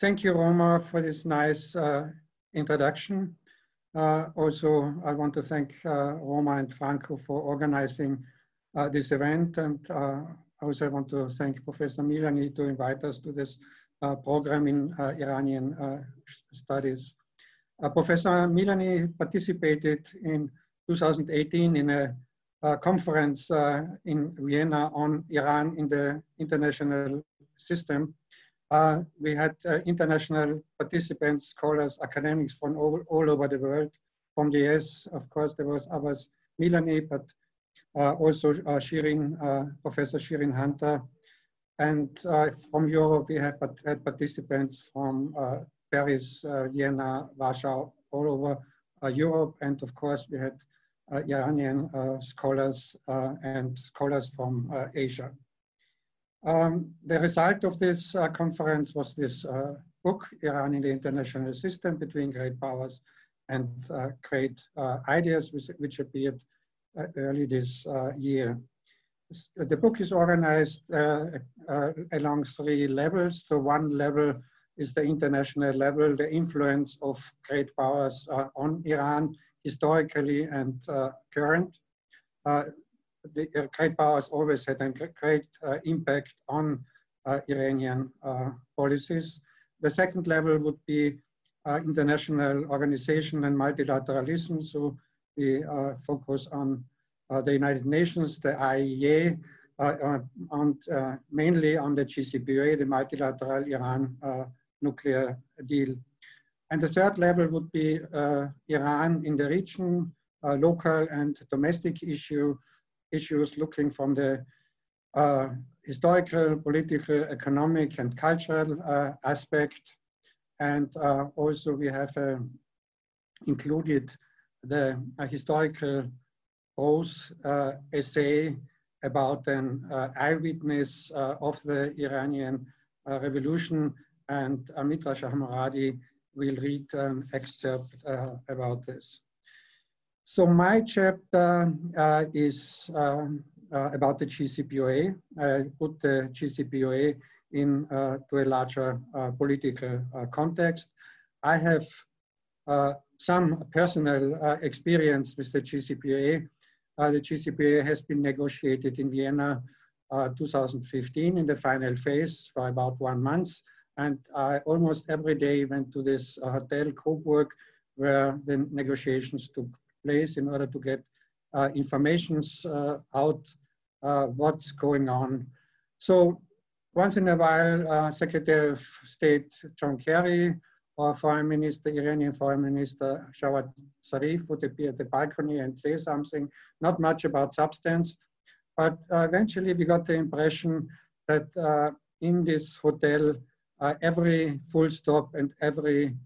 thank you, Roma, for this nice uh, introduction. Uh, also, I want to thank uh, Roma and Franco for organizing uh, this event. And uh, also I want to thank Professor Milani to invite us to this uh, program in Iranian studies. Professor Milani participated in 2018 in a, a conference in Vienna on Iran in the international system uh, we had uh, international participants, scholars, academics from all, all, over the world. From the US, of course, there was Abbas Milani, but uh, also uh, Shirin, uh, Professor Shireen Hunter. And uh, from Europe, we had, had participants from Paris, Vienna, Warsaw, all over Europe. And of course, we had Iranian scholars and scholars from Asia. Um, the result of this uh, conference was this uh, book, Iran in the International System Between Great Powers and uh, Great uh, Ideas, which, which appeared uh, early this uh, year. The book is organized along three levels. So one level is the international level, the influence of great powers on Iran historically and current the uh, great powers always had a great uh, impact on uh, Iranian policies. The second level would be international organization and multilateralism. So we focus on the United Nations, the IAEA, and mainly on the JCPOA, the multilateral Iran nuclear deal. And the third level would be uh, Iran in the region, uh, local and domestic issue, issues looking from the uh, historical, political, economic, and cultural uh, aspect. And uh, also we have uh, included the uh, historical prose uh, essay about an eyewitness of the Iranian revolution. And Amitra Shahmoradi will read an excerpt about this. So my chapter uh, is um, uh, about the JCPOA. I put the JCPOA in uh, to a larger uh, political uh, context. I have uh, some personal experience with the JCPOA. the JCPOA has been negotiated in Vienna 2015 in the final phase for about one month. And I almost every day went to this hotel Coburg where the negotiations took place in order to get uh, informations uh, out uh, what's going on. So once in a while, uh, Secretary of State John Kerry or Foreign Minister, Iranian Foreign Minister Javad Zarif would appear at the balcony and say something, not much about substance, but uh, eventually we got the impression that uh, in this hotel, every full stop and every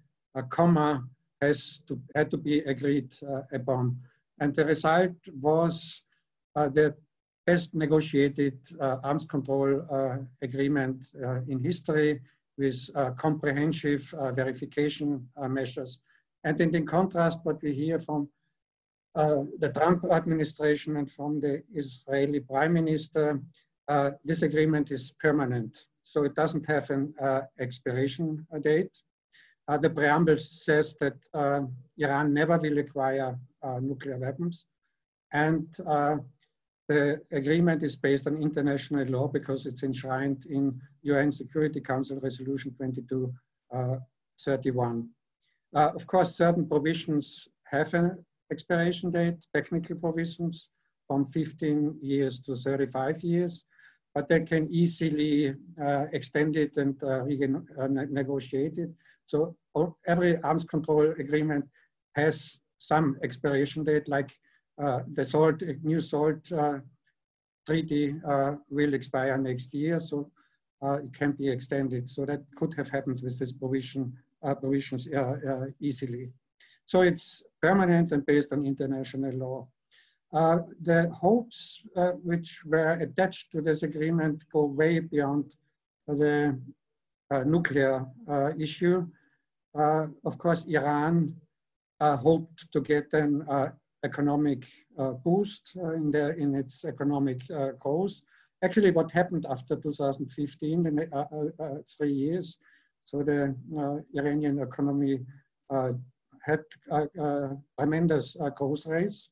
comma has to, had to be agreed uh, upon. And the result was uh, the best negotiated uh, arms control agreement in history with comprehensive verification measures. And in, in contrast, what we hear from uh, the Trump administration and from the Israeli prime minister, uh, this agreement is permanent. So it doesn't have an uh, expiration date. Uh, the preamble says that uh, Iran never will acquire uh, nuclear weapons. And uh, the agreement is based on international law because it's enshrined in UN Security Council Resolution 2231. Uh, uh, of course, certain provisions have an expiration date, technical provisions from 15 years to 35 years, but they can easily extend it and renegotiate it. So every arms control agreement has some expiration date, like uh, the SALT, new SALT uh, treaty uh, will expire next year, so uh, it can be extended. So that could have happened with this provision uh, provisions uh, easily. So it's permanent and based on international law. the hopes which were attached to this agreement go way beyond the uh, Uh, nuclear uh, issue. Uh, of course, Iran uh, hoped to get an uh, economic boost in, the, in its economic growth. Actually, what happened after 2015, in three years, So the Iranian economy had tremendous growth rates.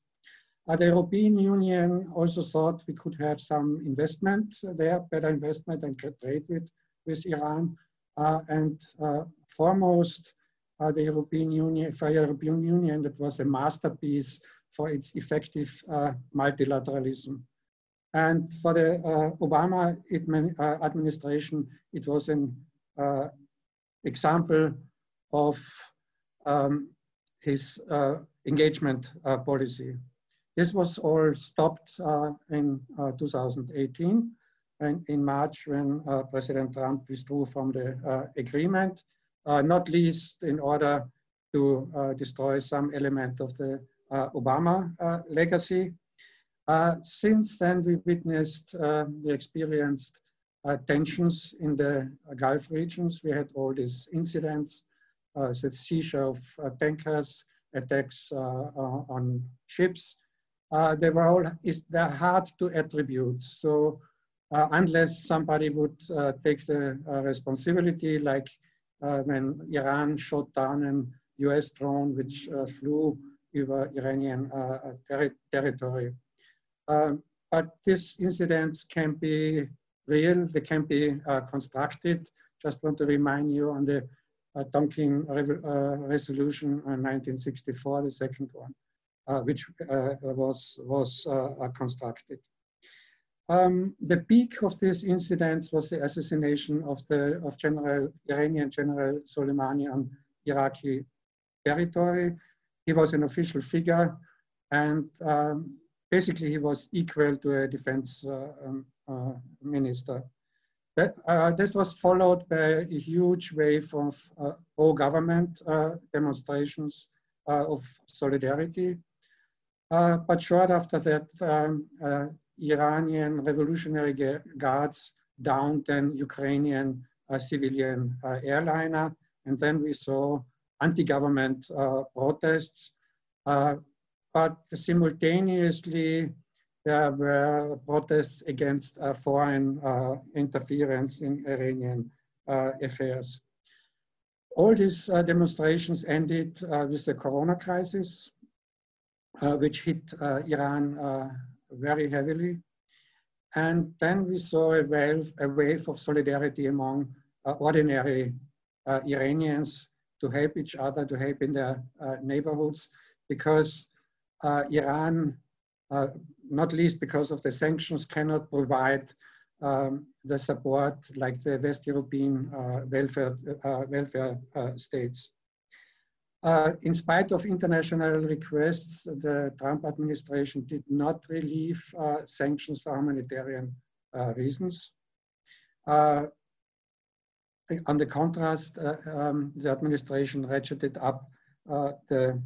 Uh, the European Union also thought we could have some investment there, better investment and trade with, with Iran. Uh, and uh, foremost, uh, the European Union, for European Union, that was a masterpiece for its effective uh, multilateralism. And for the uh, Obama administration, it was an example of um, his engagement policy. This was all stopped uh, in uh, 2018 and in March when uh, President Trump withdrew from the uh, agreement, uh, not least in order to uh, destroy some element of the Obama legacy. since then, we witnessed, we experienced tensions in the Gulf regions. We had all these incidents, the seizure of tankers, attacks on ships, uh, they were all is they're hard to attribute. So uh, unless somebody would uh, take the uh, responsibility, like uh, when Iran shot down an U.S. drone which uh, flew over Iranian ter territory. Um, but these incidents can be real, they can be constructed. Just want to remind you on the Tonkin resolution in 1964, the second one. Uh, which uh, was, was uh, constructed. Um, the peak of this incident was the assassination of the of General Iranian General Soleimani on Iraqi territory. He was an official figure, and um, basically he was equal to a defense uh, um, uh, minister. That, uh, this was followed by a huge wave of pro-government demonstrations of solidarity uh, but short after that, um, uh, Iranian Revolutionary Guards downed an Ukrainian uh, civilian airliner. And then we saw anti-government protests. but simultaneously, there were protests against uh, foreign uh, interference in Iranian uh, affairs. All these demonstrations ended with the corona crisis, uh, which hit uh, Iran uh, very heavily. And then we saw a wave, a wave of solidarity among ordinary Iranians to help each other, to help in their neighborhoods, because Iran, not least because of the sanctions, cannot provide um, the support like the West European uh, welfare, uh, welfare uh, states. Uh, in spite of international requests, the Trump administration did not relieve uh, sanctions for humanitarian uh, reasons. Uh, on the contrast, uh, um, the administration ratcheted up uh, the,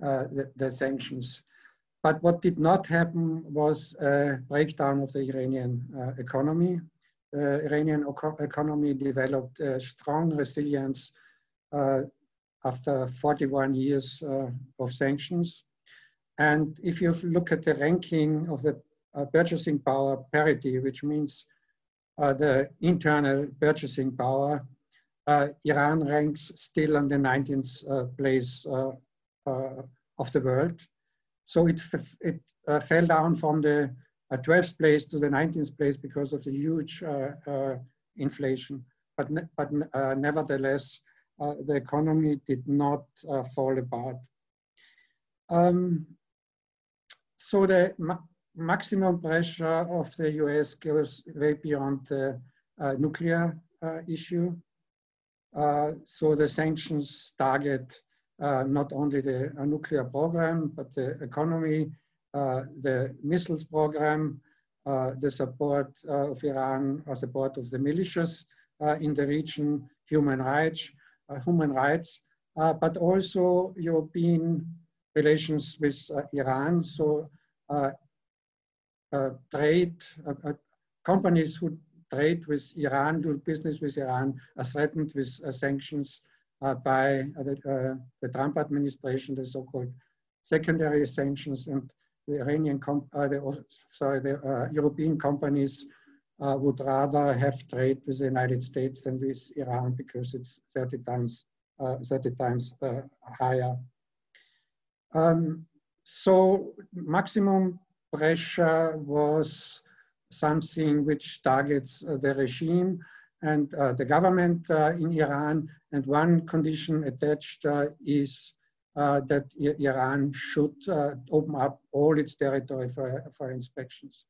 the, the, sanctions. But what did not happen was a breakdown of the Iranian economy. The Iranian economy developed strong resilience after 41 years uh, of sanctions. And if you look at the ranking of the uh, purchasing power parity, which means uh, the internal purchasing power, uh, Iran ranks still on the 19th uh, place uh, of the world. So it, it fell down from the 12th place to the 19th place because of the huge inflation. But, ne but nevertheless, uh, the economy did not uh, fall apart. Um, so the ma maximum pressure of the US goes way beyond the uh, nuclear issue. so the sanctions target not only the nuclear program, but the economy, the missiles program, uh, the support uh, of Iran, or support of the militias uh, in the region, human rights, uh, Uh, human rights, uh, but also European relations with uh, Iran. So uh, uh, trade, companies who trade with Iran, do business with Iran, are threatened with sanctions by the, the Trump administration, the so-called secondary sanctions and the Iranian, uh, the, oh, sorry, the uh, European companies uh, would rather have trade with the United States than with Iran because it's 30 times, uh, 30 times uh, higher. Um, so maximum pressure was something which targets uh, the regime and uh, the government uh, in Iran. And one condition attached is that Iran should open up all its territory for, for inspections.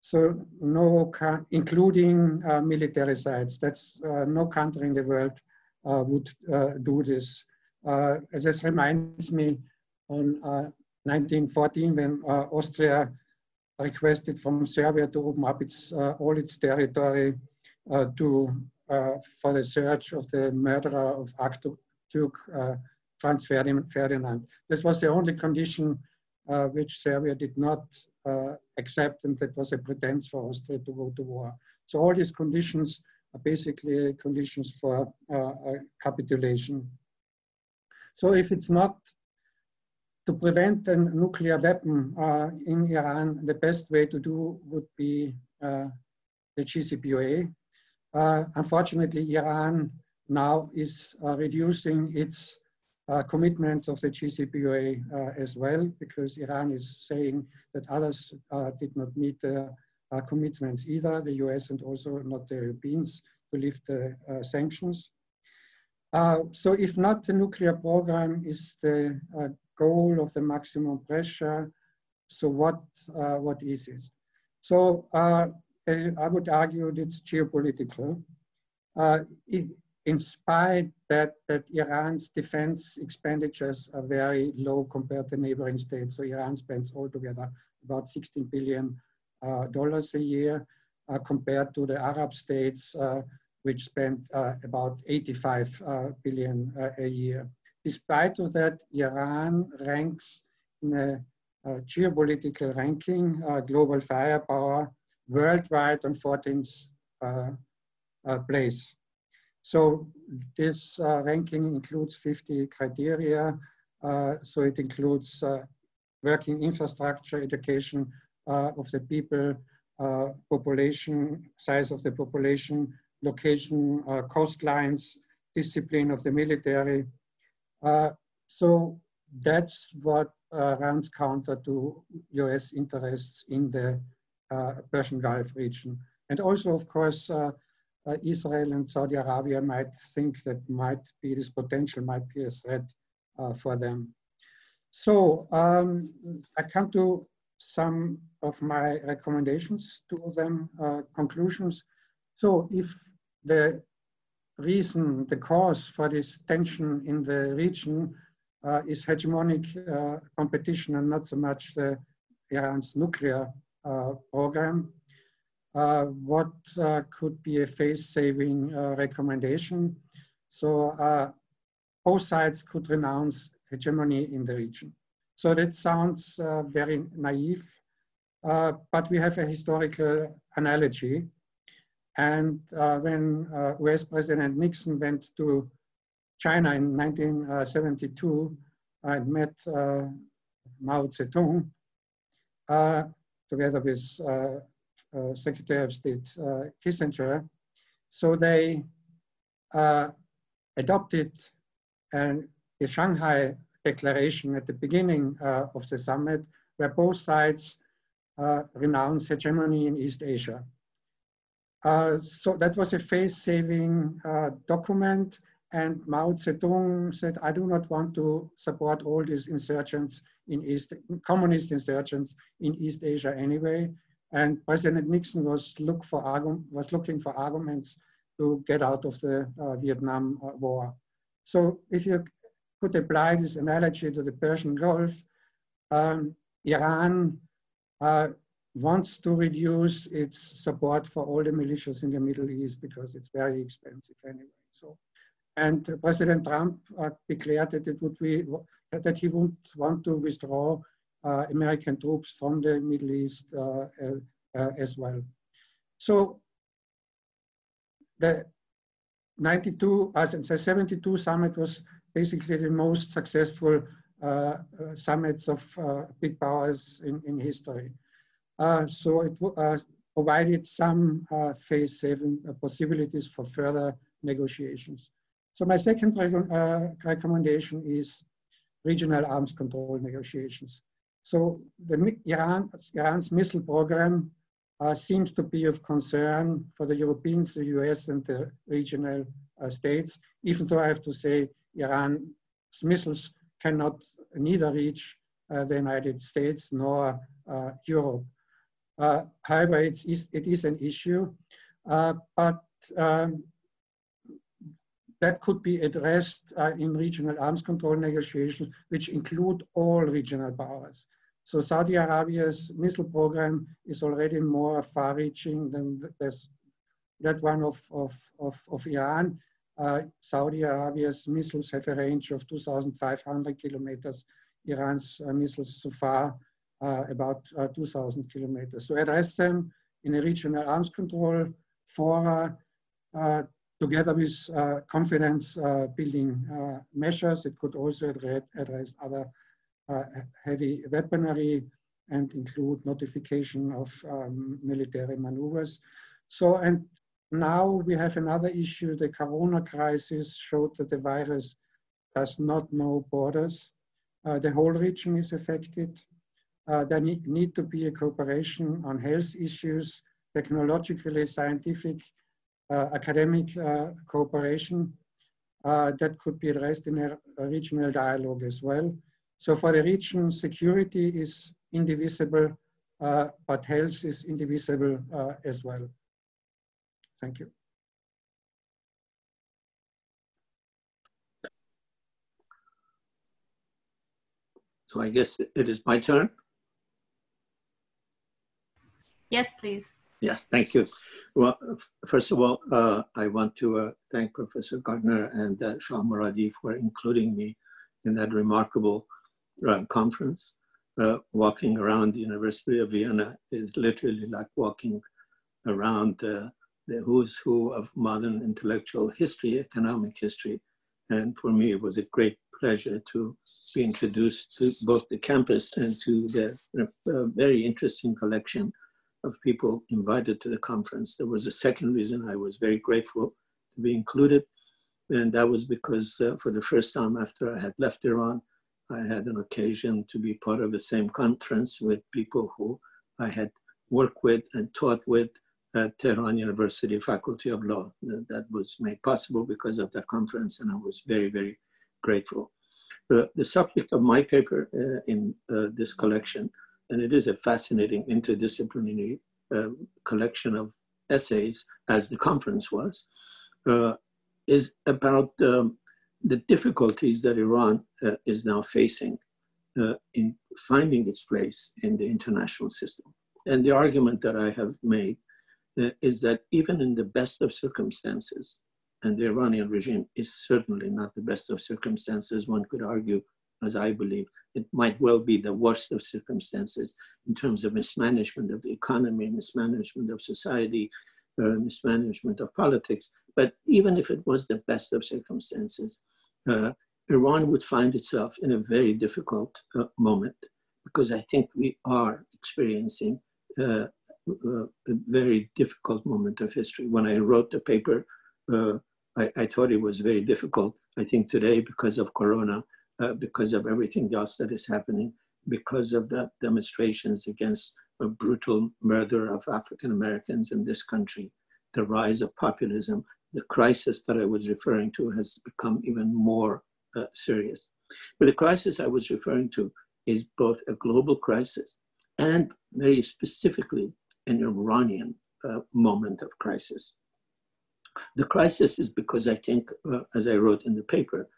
So no, including uh, military sites, that's uh, no country in the world uh, would do this. this reminds me on 1914 when Austria requested from Serbia to open up its, uh, all its territory uh, to, uh, for the search of the murderer of Archduke Franz Ferdinand. This was the only condition which Serbia did not accept, and that was a pretense for Austria to go to war. So all these conditions are basically conditions for uh, capitulation. So if it's not to prevent a nuclear weapon uh, in Iran, the best way to do would be uh, the JCPOA. Uh, unfortunately, Iran now is uh, reducing its uh, commitments of the JCPOA uh, as well, because Iran is saying that others did not meet their commitments either, the US and also not the Europeans, to lift the sanctions. so if not the nuclear program is the goal of the maximum pressure. So what, uh, what is it? So uh, I would argue it's geopolitical. Uh, in spite that, that Iran's defense expenditures are very low compared to neighboring states. So Iran spends altogether about 16 billion uh, dollars a year uh, compared to the Arab states, uh, which spend uh, about 85 uh, billion uh, a year. Despite of that, Iran ranks in a, a geopolitical ranking, global firepower, worldwide on 14th uh, uh, place. So this uh, ranking includes 50 criteria. Uh, so it includes uh, working infrastructure, education of the people, population, size of the population, location, coastlines, discipline of the military, uh, so that's what uh, runs counter to US interests in the uh, Persian Gulf region. And also, of course, uh, uh, Israel and Saudi Arabia might think that might be this potential might be a threat uh, for them. So um, I come to some of my recommendations, two of them conclusions. So if the reason, the cause for this tension in the region uh, is hegemonic uh, competition and not so much the Iran's nuclear uh, program. Uh, what uh, could be a face-saving uh, recommendation? So both sides could renounce hegemony in the region. So that sounds very naive, but we have a historical analogy and when US President Nixon went to China in 1972 and met uh, Mao Zedong, uh, together with uh, Uh, Secretary of State uh, Kissinger, so they uh, adopted an, the Shanghai Declaration at the beginning of the summit, where both sides renounced hegemony in East Asia. Uh, so that was a face-saving uh, document. And Mao Zedong said, I do not want to support all these insurgents in East, communist insurgents in East Asia anyway. And President Nixon was, look for was looking for arguments to get out of the uh, Vietnam uh, War. So if you could apply this analogy to the Persian Gulf, um, Iran uh, wants to reduce its support for all the militias in the Middle East because it's very expensive anyway. So, and President Trump uh, declared that it would be that he would want to withdraw American troops from the Middle East uh, uh as well. So the 92, uh, the 72 summit was basically the most successful uh, summits of big powers in, in history. Uh, so it, uh, provided some uh, phase seven uh, possibilities for further negotiations. So my second uh, recommendation is regional arms control negotiations. So the Iran, Iran's missile program uh, seems to be of concern for the Europeans, the US, and the regional uh, states, even though I have to say Iran's missiles cannot neither reach uh, the United States nor uh, Europe. Uh, however, it's, it is an issue, uh, but um, that could be addressed in regional arms control negotiations, which include all regional powers. So Saudi Arabia's missile program is already more far-reaching than that one of, of, of, of Iran. Uh, Saudi Arabia's missiles have a range of 2,500 kilometers. Iran's uh, missiles so far uh, about uh, 2,000 kilometers. So address them in a regional arms control fora uh, together with uh, confidence building measures. It could also address other uh, heavy weaponry and include notification of um, military maneuvers. So, and now we have another issue. The corona crisis showed that the virus does not know borders. Uh, the whole region is affected. Uh, there need, need, to be a cooperation on health issues, technologically, scientific, uh, academic uh, cooperation uh, that could be addressed in a, a regional dialogue as well. So for the region, security is indivisible, uh, but health is indivisible uh, as well. Thank you. So I guess it is my turn. Yes, please. Yes, thank you. Well, first of all, uh, I want to uh, thank Professor Gärtner and uh, Shahmoradi for including me in that remarkable uh, conference, uh, walking around the University of Vienna is literally like walking around uh, the who's who of modern intellectual history, economic history. And for me, it was a great pleasure to be introduced to both the campus and to the uh, very interesting collection of people invited to the conference. There was a second reason I was very grateful to be included, and that was because uh, for the first time after I had left Iran, I had an occasion to be part of the same conference with people who I had worked with and taught with at Tehran University Faculty of Law. That was made possible because of that conference, and I was very, very grateful. Uh, the subject of my paper uh, in uh, this collection, and it is a fascinating interdisciplinary uh, collection of essays, as the conference was, uh, is about um, the difficulties that Iran uh, is now facing uh, in finding its place in the international system. And the argument that I have made uh, is that even in the best of circumstances, and the Iranian regime is certainly not the best of circumstances, one could argue, as I believe, it might well be the worst of circumstances in terms of mismanagement of the economy, mismanagement of society, uh, mismanagement of politics. But even if it was the best of circumstances, uh, Iran would find itself in a very difficult uh, moment because I think we are experiencing uh, uh a very difficult moment of history. When I wrote the paper, uh, I, I, thought it was very difficult. I think today, because of Corona, uh, because of everything else that is happening, because of the demonstrations against a brutal murder of African Americans in this country, the rise of populism, the crisis that I was referring to has become even more uh, serious. But the crisis I was referring to is both a global crisis and very specifically an Iranian uh, moment of crisis. The crisis is because I think, uh, as I wrote in the paper,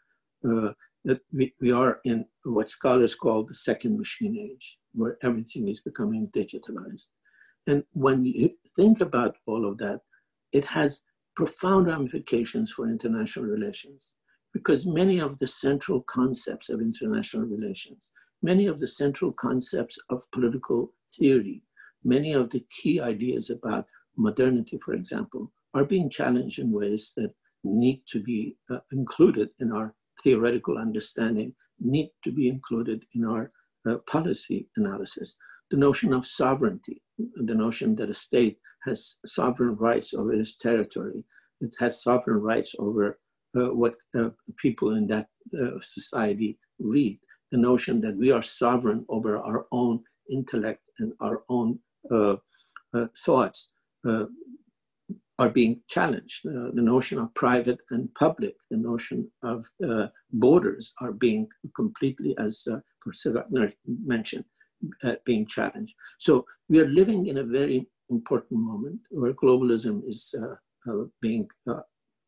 uh, that we, we are in what scholars call the second machine age, where everything is becoming digitalized. And when you think about all of that, it has profound ramifications for international relations because many of the central concepts of international relations, many of the central concepts of political theory, many of the key ideas about modernity, for example, are being challenged in ways that need to be uh, included in our theoretical understanding, need to be included in our uh, policy analysis. The notion of sovereignty, the notion that a state has sovereign rights over its territory. It has sovereign rights over uh, what uh, people in that uh, society read. The notion that we are sovereign over our own intellect and our own uh, uh, thoughts are being challenged. the notion of private and public, the notion of uh, borders are being completely, as uh, Professor Gärtner mentioned, uh, being challenged. So we are living in a very important moment where globalism is being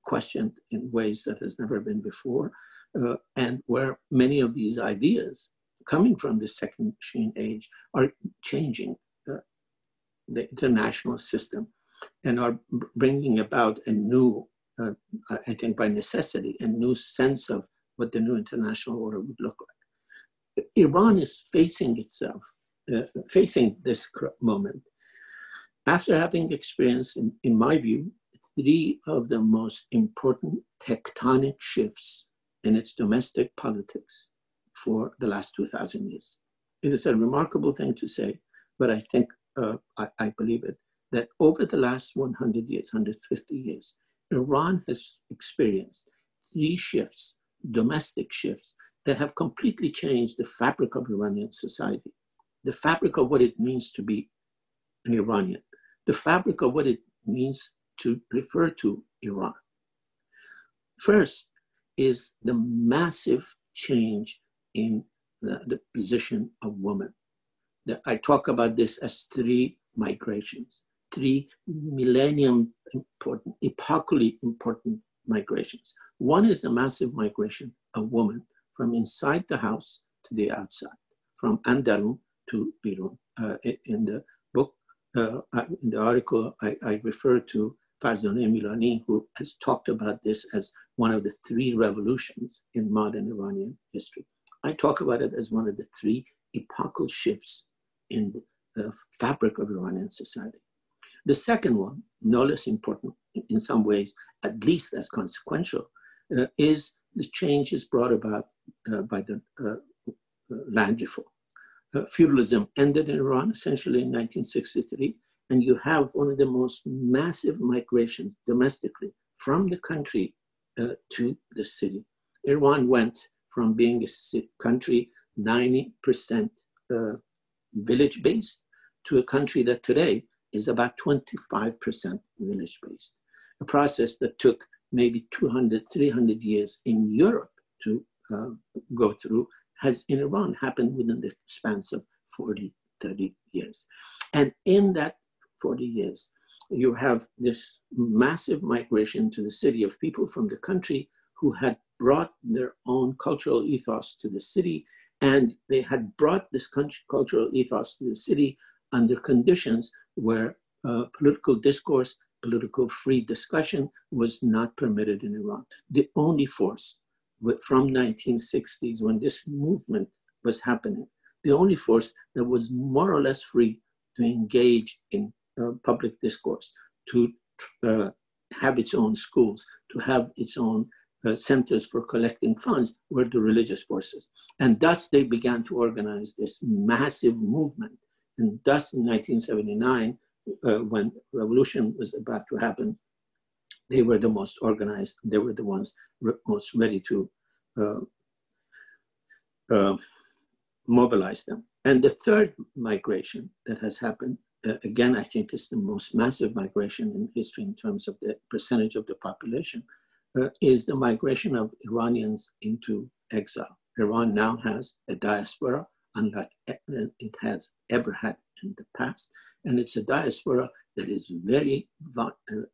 questioned in ways that has never been before, uh, and where many of these ideas coming from the second machine age are changing uh, the international system and are bringing about a new, uh, I think by necessity, a new sense of what the new international order would look like. Iran is facing itself, uh, facing this moment after having experienced, in, in my view, three of the most important tectonic shifts in its domestic politics for the last 2,000 years. It is a remarkable thing to say, but I think uh, I, I believe it, that over the last 100 years, 150 years, Iran has experienced three shifts, domestic shifts, that have completely changed the fabric of Iranian society, the fabric of what it means to be an Iranian, the fabric of what it means to refer to Iran. First is the massive change in the, the position of women. The, I talk about this as three migrations, three millennium important, epochally important migrations. One is a massive migration of women from inside the house to the outside, from Andarun to Birun. Uh, in the book, uh, in the article, I, I refer to Farzaneh Milani, who has talked about this as one of the three revolutions in modern Iranian history. I talk about it as one of the three epochal shifts in the fabric of Iranian society. The second one, no less important in some ways, at least as consequential, uh, is the changes brought about uh, by the uh, uh land reform. Uh, feudalism ended in Iran essentially in 1963 and you have one of the most massive migrations domestically from the country uh, to the city. Iran went from being a country 90% uh, village based to a country that today is about 25% village based. A process that took maybe 200, 300 years in Europe to uh, go through has in Iran happened within the span of 40, 30 years. And in that 40 years. You have this massive migration to the city of people from the country who had brought their own cultural ethos to the city, and they had brought this cultural ethos to the city under conditions where uh, political discourse, political free discussion was not permitted in Iran. The only force from 1960s when this movement was happening, the only force that was more or less free to engage in uh, public discourse, to uh, have its own schools, to have its own uh, centers for collecting funds were the religious forces. And thus they began to organize this massive movement. And thus in 1979, uh, when revolution was about to happen, they were the most organized. They were the ones re most ready to uh, uh, mobilize them. And the third migration that has happened uh, again, I think is the most massive migration in history in terms of the percentage of the population, uh, is the migration of Iranians into exile. Iran now has a diaspora, unlike it has ever had in the past. And it's a diaspora that is very uh,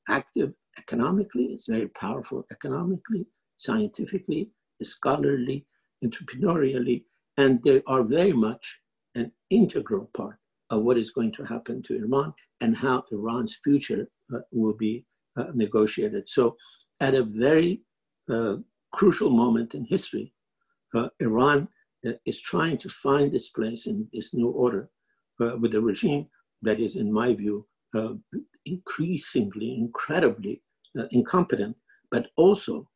active economically, it's very powerful economically, scientifically, scholarly, entrepreneurially, and they are very much an integral part of what is going to happen to Iran and how Iran's future uh, will be uh, negotiated. So, at a very uh, crucial moment in history, uh, Iran is trying to find its place in this new order uh, with a regime that is, in my view, increasingly, incredibly incompetent, but also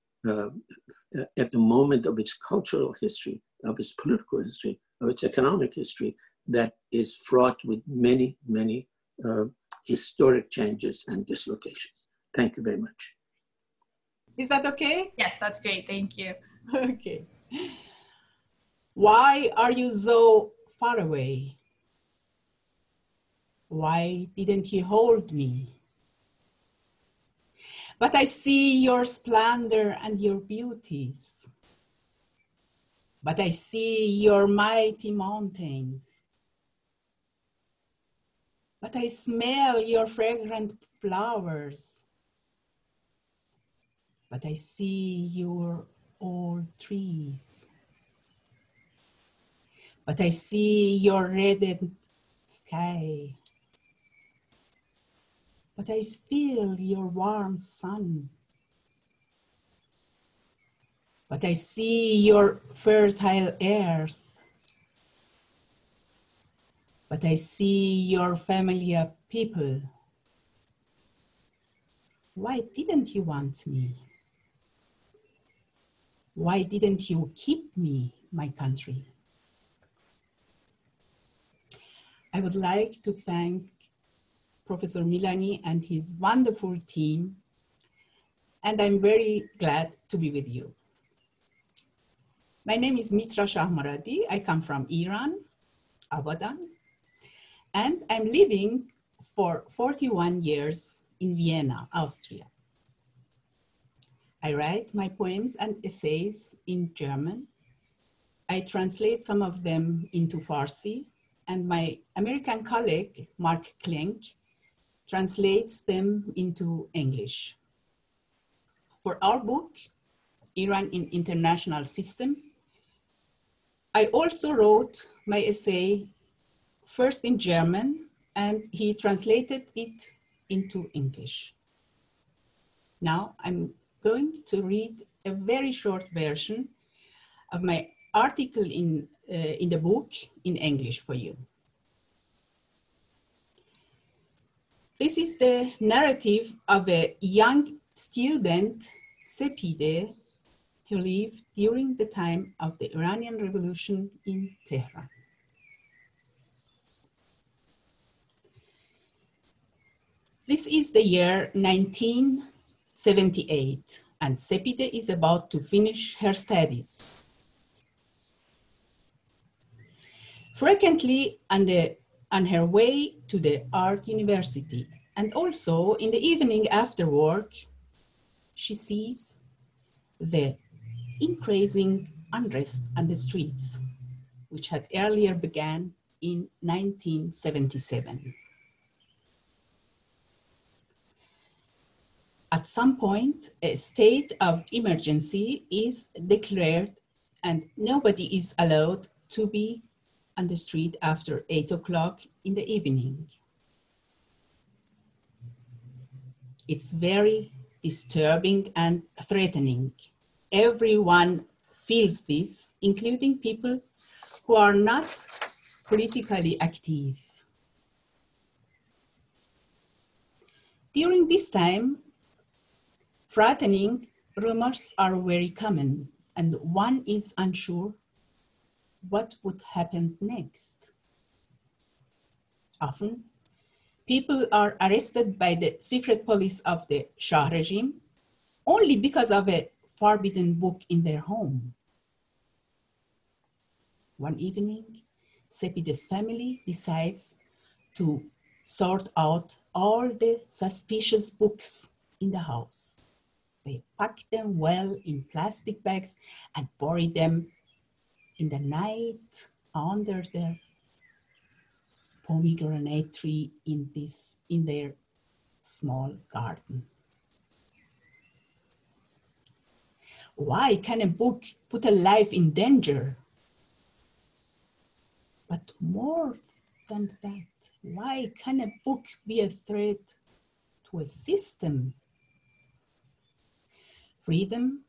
at the moment of its cultural history, of its political history, of its economic history, that is fraught with many, many uh, historic changes and dislocations. Thank you very much. Is that okay? Yes, that's great. Thank you. Okay. Why are you so far away? Why didn't you hold me? But I see your splendor and your beauties. But I see your mighty mountains. But I smell your fragrant flowers. But I see your old trees. But I see your reddened sky. But I feel your warm sun. But I see your fertile earth. But I see your familiar people. Why didn't you want me? Why didn't you keep me, my country? I would like to thank Professor Milani and his wonderful team, and I'm very glad to be with you. My name is Mitra Shahmoradi. I come from Iran, Abadan, and I'm living for 41 years in Vienna, Austria. I write my poems and essays in German. I translate some of them into Farsi, and my American colleague, Mark Klink, translates them into English. For our book, Iran in International System, I also wrote my essay first in German, and he translated it into English. Now I'm going to read a very short version of my article in, uh, in the book in English for you. This is the narrative of a young student, Sepide, who lived during the time of the Iranian Revolution in Tehran. This is the year 1978, and Sepide is about to finish her studies. Frequently on, the, uh, on her way to the art university and also in the evening after work, she sees the increasing unrest on the streets, which had earlier began in 1977. at some point, a state of emergency is declared and nobody is allowed to be on the street after eight o'clock in the evening. It's very disturbing and threatening. Everyone feels this, including people who are not politically active. During this time, Frightening rumors are very common, and one is unsure what would happen next. Often, people are arrested by the secret police of the Shah regime only because of a forbidden book in their home. One evening, Sepide's family decides to sort out all the suspicious books in the house. They pack them well in plastic bags and bury them in the night under the pomegranate tree in this in their small garden. Why can a book put a life in danger? But more than that, why can a book be a threat to a system freedom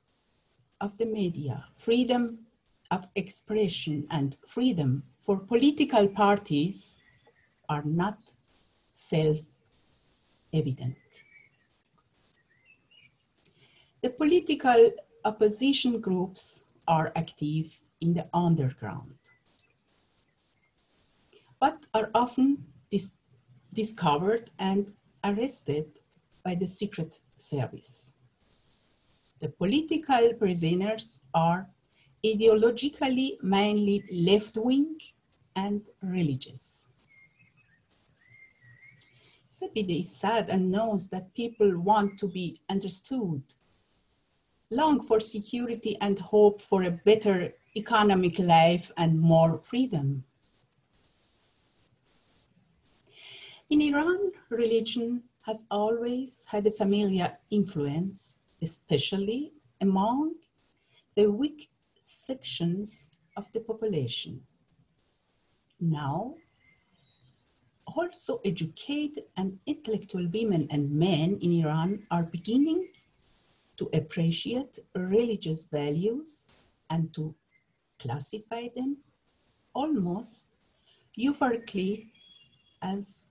of the media, freedom of expression, and freedom for political parties are not self evident. The political opposition groups are active in the underground, but are often dis discovered and arrested by the Secret Service. The political prisoners are ideologically mainly left-wing and religious. Sepideh is sad and knows that people want to be understood, long for security and hope for a better economic life and more freedom. In Iran, religion has always had a familiar influence, especially among the weak sections of the population. Now, also educated and intellectual women and men in Iran are beginning to appreciate religious values and to classify them almost euphorically as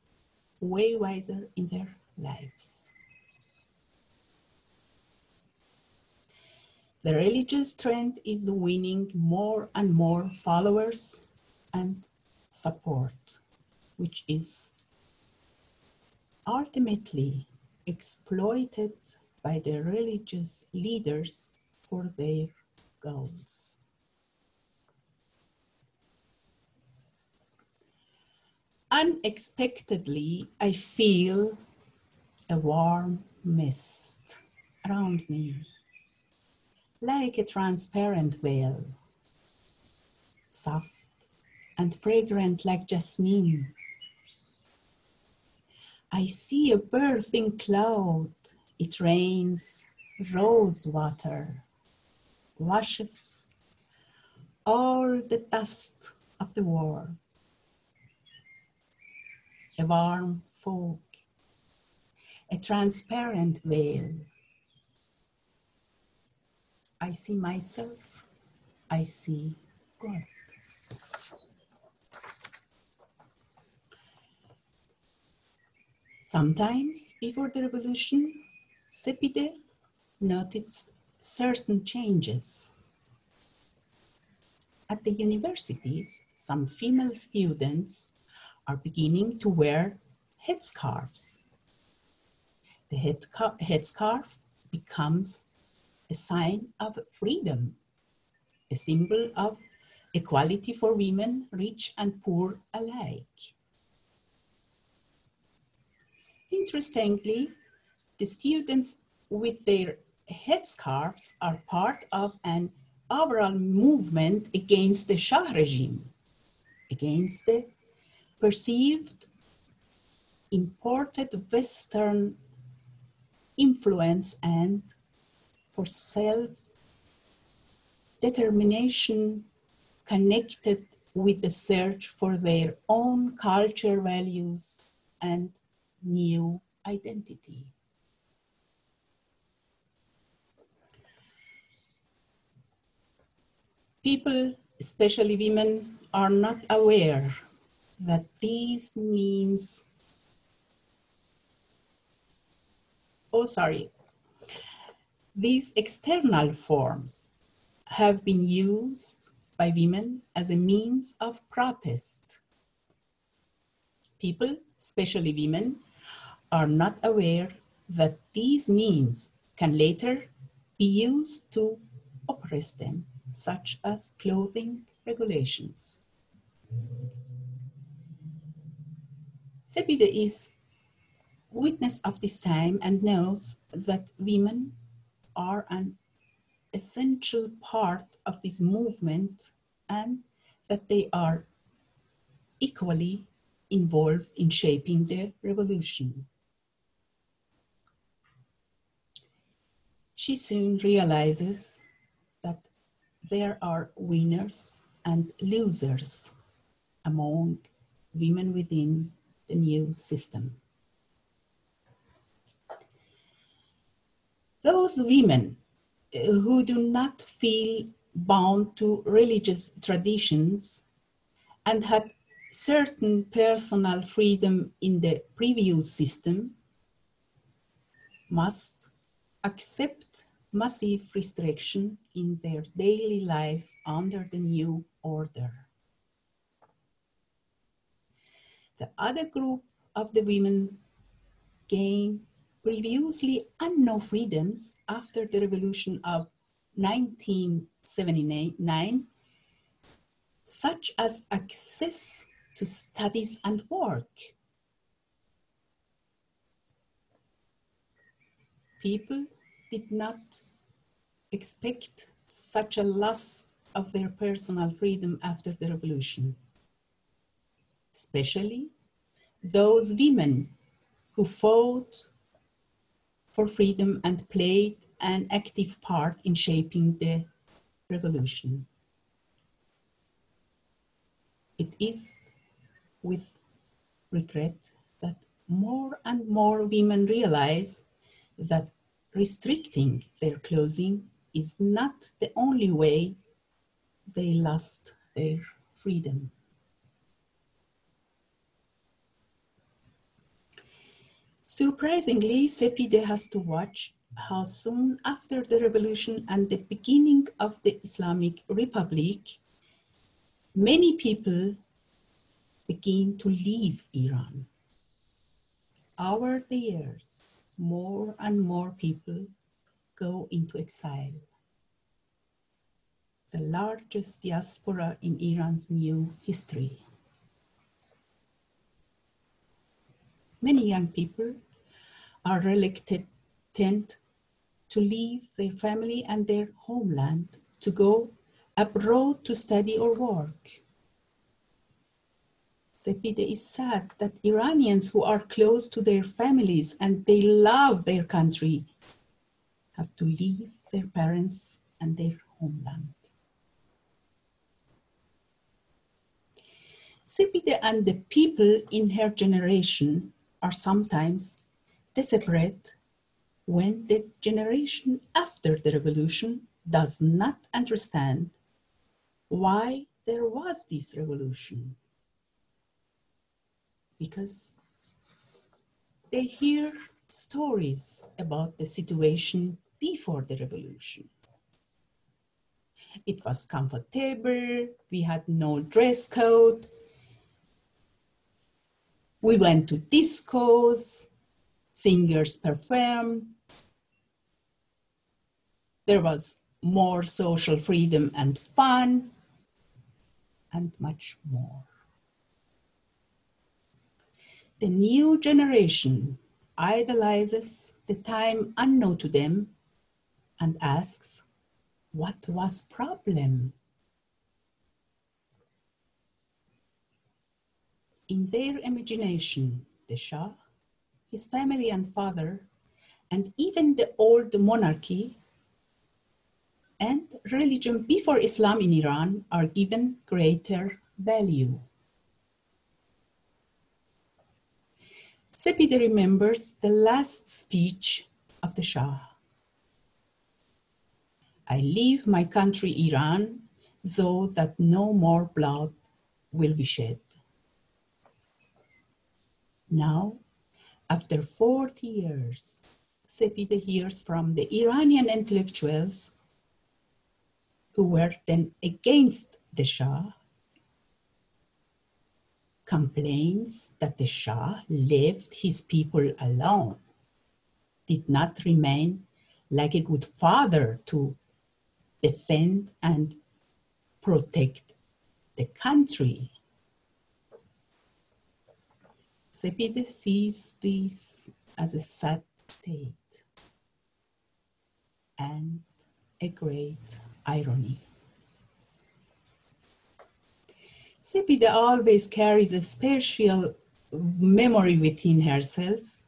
way wiser in their lives. The religious trend is winning more and more followers and support, which is ultimately exploited by the religious leaders for their goals. Unexpectedly, I feel a warm mist around me, like a transparent veil, soft and fragrant like jasmine. I see a birthing cloud, it rains rose water, washes all the dust of the war a warm fog, a transparent veil. I see myself, I see God. Sometimes before the revolution, Sepideh noticed certain changes. At the universities, some female students are beginning to wear headscarves. The headscarf becomes a sign of freedom, a symbol of equality for women, rich and poor alike. Interestingly, the students with their headscarves are part of an overall movement against the Shah regime, against the perceived imported Western influence and for self determination connected with the search for their own culture values and new identity. People, especially women, are not aware that these means, oh, sorry, these external forms have been used by women as a means of protest. People, especially women, are not aware that these means can later be used to oppress them, such as clothing regulations. Sepideh is witness of this time and knows that women are an essential part of this movement and that they are equally involved in shaping the revolution. She soon realizes that there are winners and losers among women within the new system. Those women uh, who do not feel bound to religious traditions and had certain personal freedom in the previous system must accept massive restriction in their daily life under the new order. The other group of the women gained previously unknown freedoms after the revolution of 1979, such as access to studies and work. People did not expect such a loss of their personal freedom after the revolution, especially those women who fought for freedom and played an active part in shaping the revolution. It is with regret that more and more women realize that restricting their clothing is not the only way they lost their freedom. Surprisingly, Sepideh has to watch how soon after the revolution and the beginning of the Islamic Republic, many people begin to leave Iran. Over the years, more and more people go into exile. The largest diaspora in Iran's new history. Many young people are reluctant to leave their family and their homeland to go abroad to study or work. Sepideh is sad that Iranians who are close to their families and they love their country have to leave their parents and their homeland. Sepideh and the people in her generation are sometimes desperate when the generation after the revolution does not understand why there was this revolution. Because they hear stories about the situation before the revolution. It was comfortable, we had no dress code, we went to discos, singers performed, there was more social freedom and fun, and much more. The new generation idolizes the time unknown to them and asks, what was problem? In their imagination, the Shah, his family and father, and even the old monarchy and religion before Islam in Iran are given greater value. Sepideh remembers the last speech of the Shah. I leave my country, Iran, so that no more blood will be shed. Now, after 40 years, Sepideh hears from the Iranian intellectuals who were then against the Shah, complains that the Shah left his people alone, did not remain like a good father to defend and protect the country. Sepideh sees this as a sad state and a great irony. Sepideh always carries a special memory within herself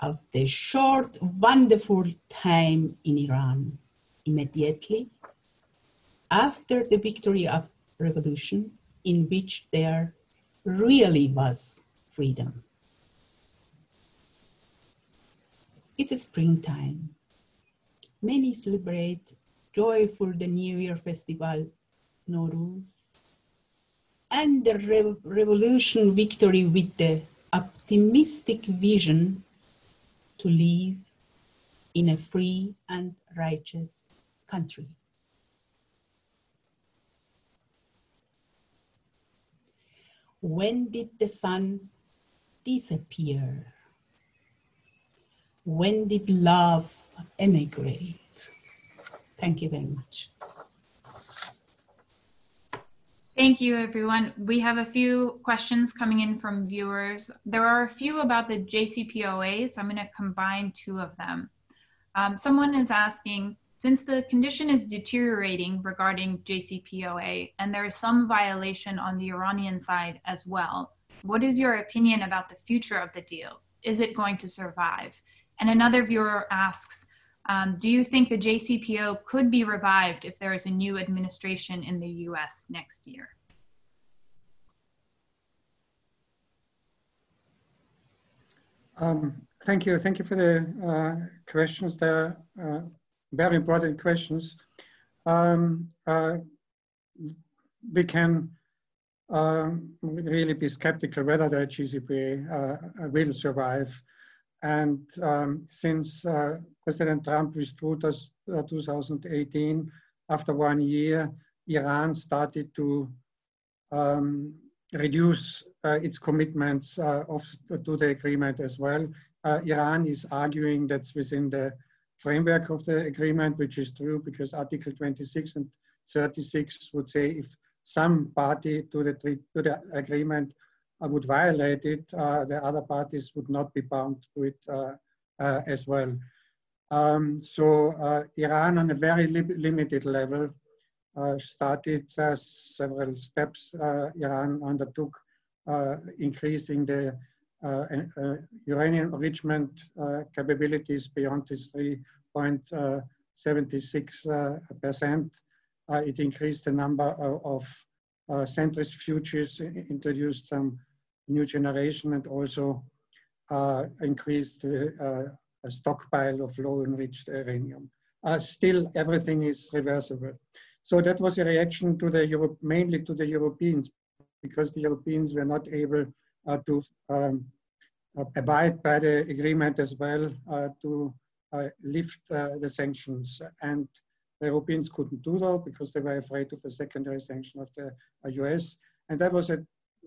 of the short, wonderful time in Iran immediately after the victory of revolution in which there really was freedom. It's springtime. Many celebrate joyful the New Year festival, Nowruz, and the re revolution victory with the optimistic vision to live in a free and righteous country. When did the sun disappear? When did love emigrate? Thank you very much. Thank you, everyone. We have a few questions coming in from viewers. There are a few about the JCPOA, so I'm going to combine two of them. Um, someone is asking, since the condition is deteriorating regarding JCPOA and there is some violation on the Iranian side as well, what is your opinion about the future of the deal? Is it going to survive? And another viewer asks, um, do you think the JCPO could be revived if there is a new administration in the US next year? Um, thank you. Thank you for the uh, questions. They're uh, very important questions. Um, uh, we can um, really be skeptical whether the JCPOA uh, will survive. And um, since uh, President Trump withdrew us, uh, 2018, after one year, Iran started to um, reduce uh, its commitments uh, of, to the agreement as well. Uh, Iran is arguing that's within the framework of the agreement, which is true because Article 26 and 36 would say if some party to the, to the agreement uh, would violate it, uh, the other parties would not be bound to it uh, as well. Um, so Iran on a very li limited level started several steps Iran undertook increasing the uh, uh, uranium enrichment uh, capabilities beyond this 3.76 percent. It increased the number of, of centrifuges, introduced some new generation, and also increased the stockpile of low enriched uranium. still, everything is reversible. So that was a reaction to the mainly to the Europeans, because the Europeans were not able uh, to um, uh, abide by the agreement as well uh, to lift the sanctions. And the Europeans couldn't do that because they were afraid of the secondary sanction of the US. And that was a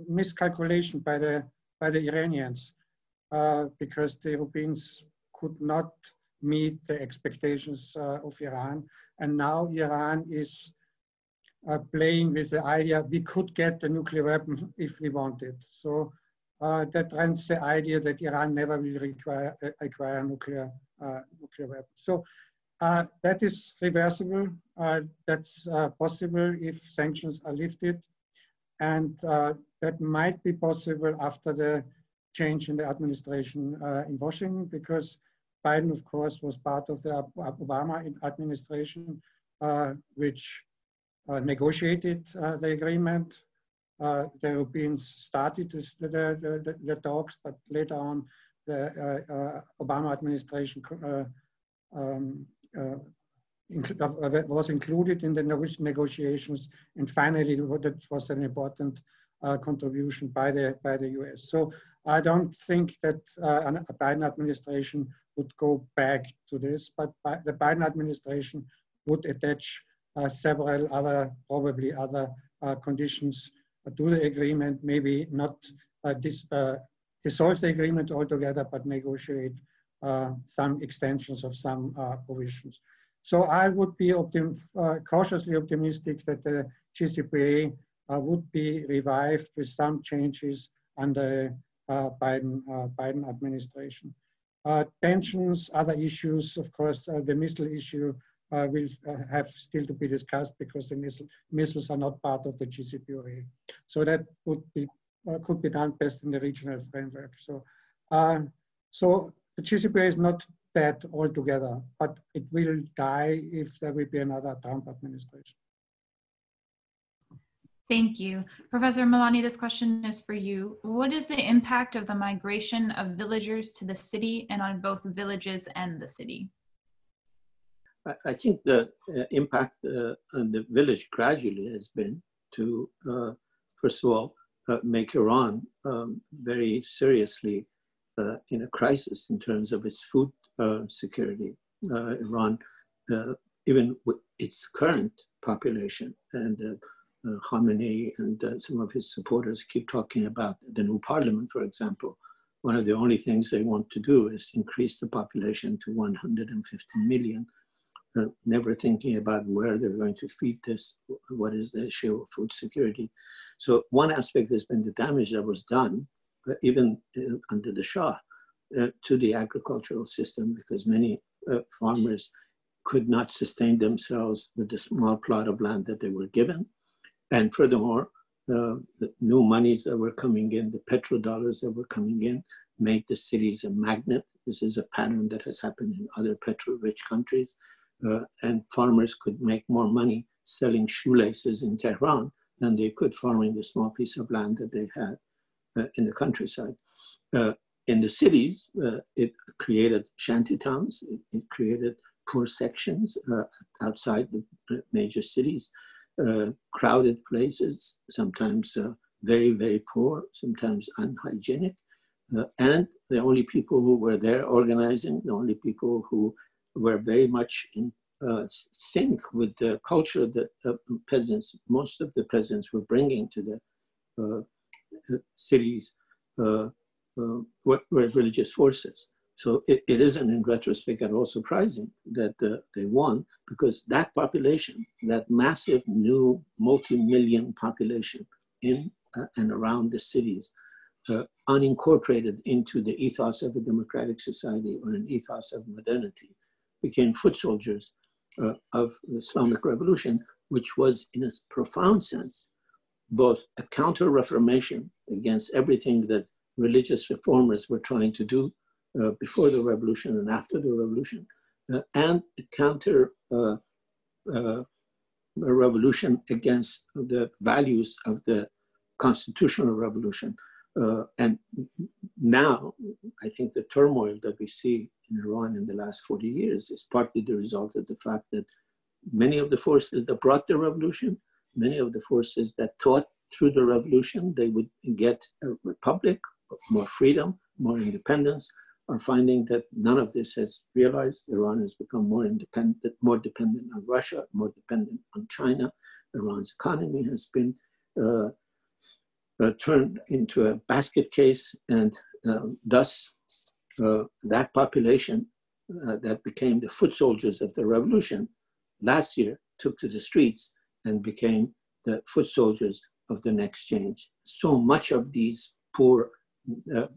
miscalculation by the, by the Iranians because the Europeans could not meet the expectations uh, of Iran. And now Iran is uh, playing with the idea we could get a nuclear weapon if we wanted. So uh, that runs the idea that Iran never will require, uh, acquire nuclear, uh, nuclear weapons. So uh, that is reversible. Uh, that's uh, possible if sanctions are lifted. And that might be possible after the change in the administration in Washington, because Biden, of course, was part of the Obama administration, which negotiated the agreement uh, the Europeans started the, the, the, the, talks, but later on the uh, uh Obama administration uh, um, uh, was included in the negotiations, and finally that was an important contribution by the by the U.S. So I don't think that a Biden administration would go back to this, but the Biden administration would attach several other, probably other conditions to the agreement, maybe not uh, dis, uh, dissolve the agreement altogether, but negotiate uh, some extensions of some provisions. So I would be optim cautiously optimistic that the JCPOA would be revived with some changes under Biden, Biden administration. Uh, tensions, other issues, of course, uh, the missile issue uh, will uh, have still to be discussed because the missile, missiles are not part of the JCPOA. So that would be uh, could be done best in the regional framework. So, uh, so the JCPOA is not bad altogether, but it will die if there will be another Trump administration. Thank you. Professor Milani, this question is for you. What is the impact of the migration of villagers to the city and on both villages and the city? I think the uh, impact uh, on the village gradually has been to, uh, first of all, uh, make Iran um, very seriously uh, in a crisis in terms of its food uh, security. Iran, even with its current population, and Khamenei and some of his supporters keep talking about the new parliament, for example, one of the only things they want to do is increase the population to 150 million, uh, never thinking about where they're going to feed this, what is the issue of food security. So one aspect has been the damage that was done, uh, even uh, under the Shah, uh, to the agricultural system because many uh, farmers could not sustain themselves with the small plot of land that they were given. And furthermore, uh, the new monies that were coming in, the petrodollars that were coming in, made the cities a magnet. This is a pattern that has happened in other petro-rich countries. Uh, and farmers could make more money selling shoelaces in Tehran than they could farming the small piece of land that they had in the countryside. Uh, in the cities, uh, it created shanty towns, it, it created poor sections uh, outside the major cities, uh, crowded places, sometimes very, very poor, sometimes unhygienic. and the only people who were there organizing, the only people who were very much in uh, sync with the culture that uh, peasants, most of the peasants were bringing to the uh, cities uh, uh, religious forces. So it, it isn't in retrospect at all surprising that uh, they won because that population, that massive new multi-million population in and around the cities, unincorporated into the ethos of a democratic society or an ethos of modernity, became foot soldiers uh, of the Islamic Revolution, which was, in a profound sense, both a counter reformation against everything that religious reformers were trying to do uh, before the revolution and after the revolution, uh, and a counter uh, uh, revolution against the values of the constitutional revolution. Uh, and now, I think the turmoil that we see in Iran in the last 40 years is partly the result of the fact that many of the forces that brought the revolution, many of the forces that thought through the revolution they would get a republic, more freedom, more independence, are finding that none of this has realized. Iran has become more independent, more dependent on Russia, more dependent on China. Iran's economy has been uh, uh, turned into a basket case, and uh, thus that population uh, that became the foot soldiers of the revolution last year took to the streets and became the foot soldiers of the next change. So much of these poor uh,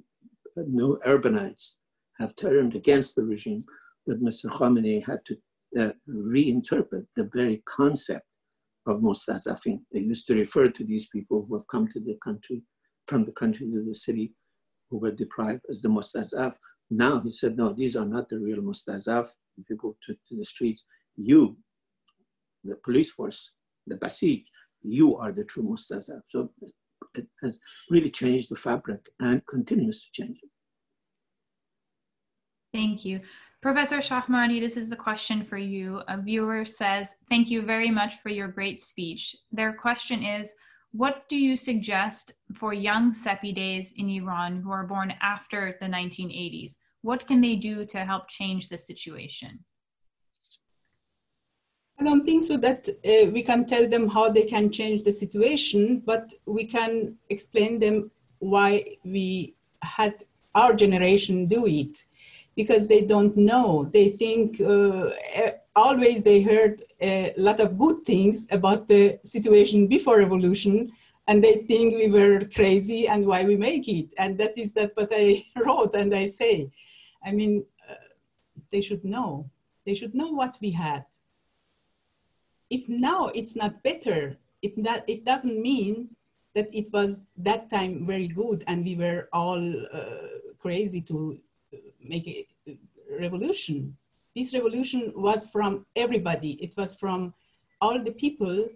new urbanites have turned against the regime that Mr. Khamenei had to uh, reinterpret the very concept of Mustazafin. They used to refer to these people who have come to the country, from the country to the city, who were deprived as the Mustazaf. Now he said, no, these are not the real Mustazaf, people to, to the streets. You, the police force, the Basij, you are the true Mustazaf. So it has really changed the fabric and continues to change it. Thank you. Professor Shahmoradi, this is a question for you. A viewer says, Thank you very much for your great speech. Their question is, what do you suggest for young Sepidehs in Iran who are born after the 1980s? What can they do to help change the situation? I don't think so that uh, we can tell them how they can change the situation, but we can explain them why we had our generation do it because they don't know. They think uh, always they heard a lot of good things about the situation before revolution, and they think we were crazy and why we make it. And that is that what I wrote and I say. I mean, uh, they should know. They should know what we had. If now it's not better, it, not, it doesn't mean that it was that time very good and we were all uh, crazy to make a revolution. This revolution was from everybody. It was from all the people,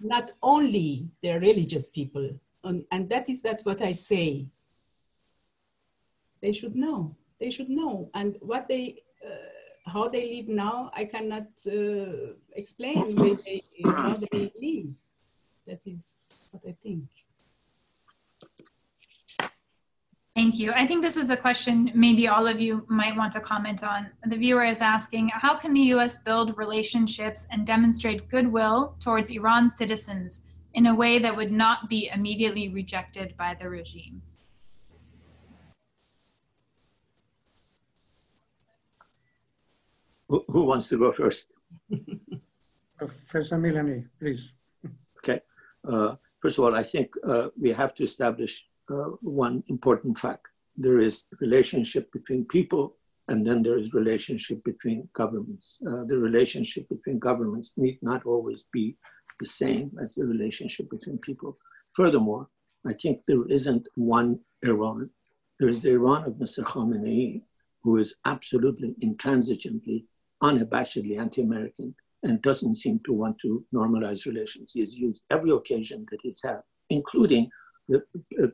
not only the religious people. And, and that is that what I say. They should know. They should know. And what they, uh, how they live now, I cannot uh, explain they, how they live. That is what I think. Thank you. I think this is a question maybe all of you might want to comment on. The viewer is asking How can the US build relationships and demonstrate goodwill towards Iran citizens in a way that would not be immediately rejected by the regime? Who, who wants to go first? Professor Milani, please. Okay. Uh, first of all, I think uh, we have to establish uh, one important fact. There is relationship between people and then there is relationship between governments. Uh, the relationship between governments need not always be the same as the relationship between people. Furthermore, I think there isn't one Iran. There is the Iran of Mr. Khamenei, who is absolutely intransigently, unabashedly anti-American and doesn't seem to want to normalize relations. He's used every occasion that he's had, including the uh,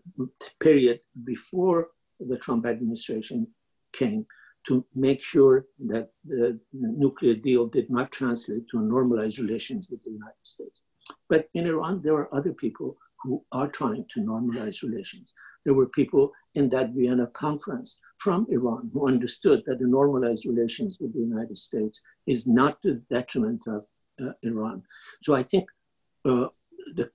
period before the Trump administration came to make sure that the nuclear deal did not translate to normalized relations with the United States. But in Iran, there are other people who are trying to normalize relations. There were people in that Vienna conference from Iran who understood that the normalized relations with the United States is not to the detriment of uh, Iran. So I think uh, the,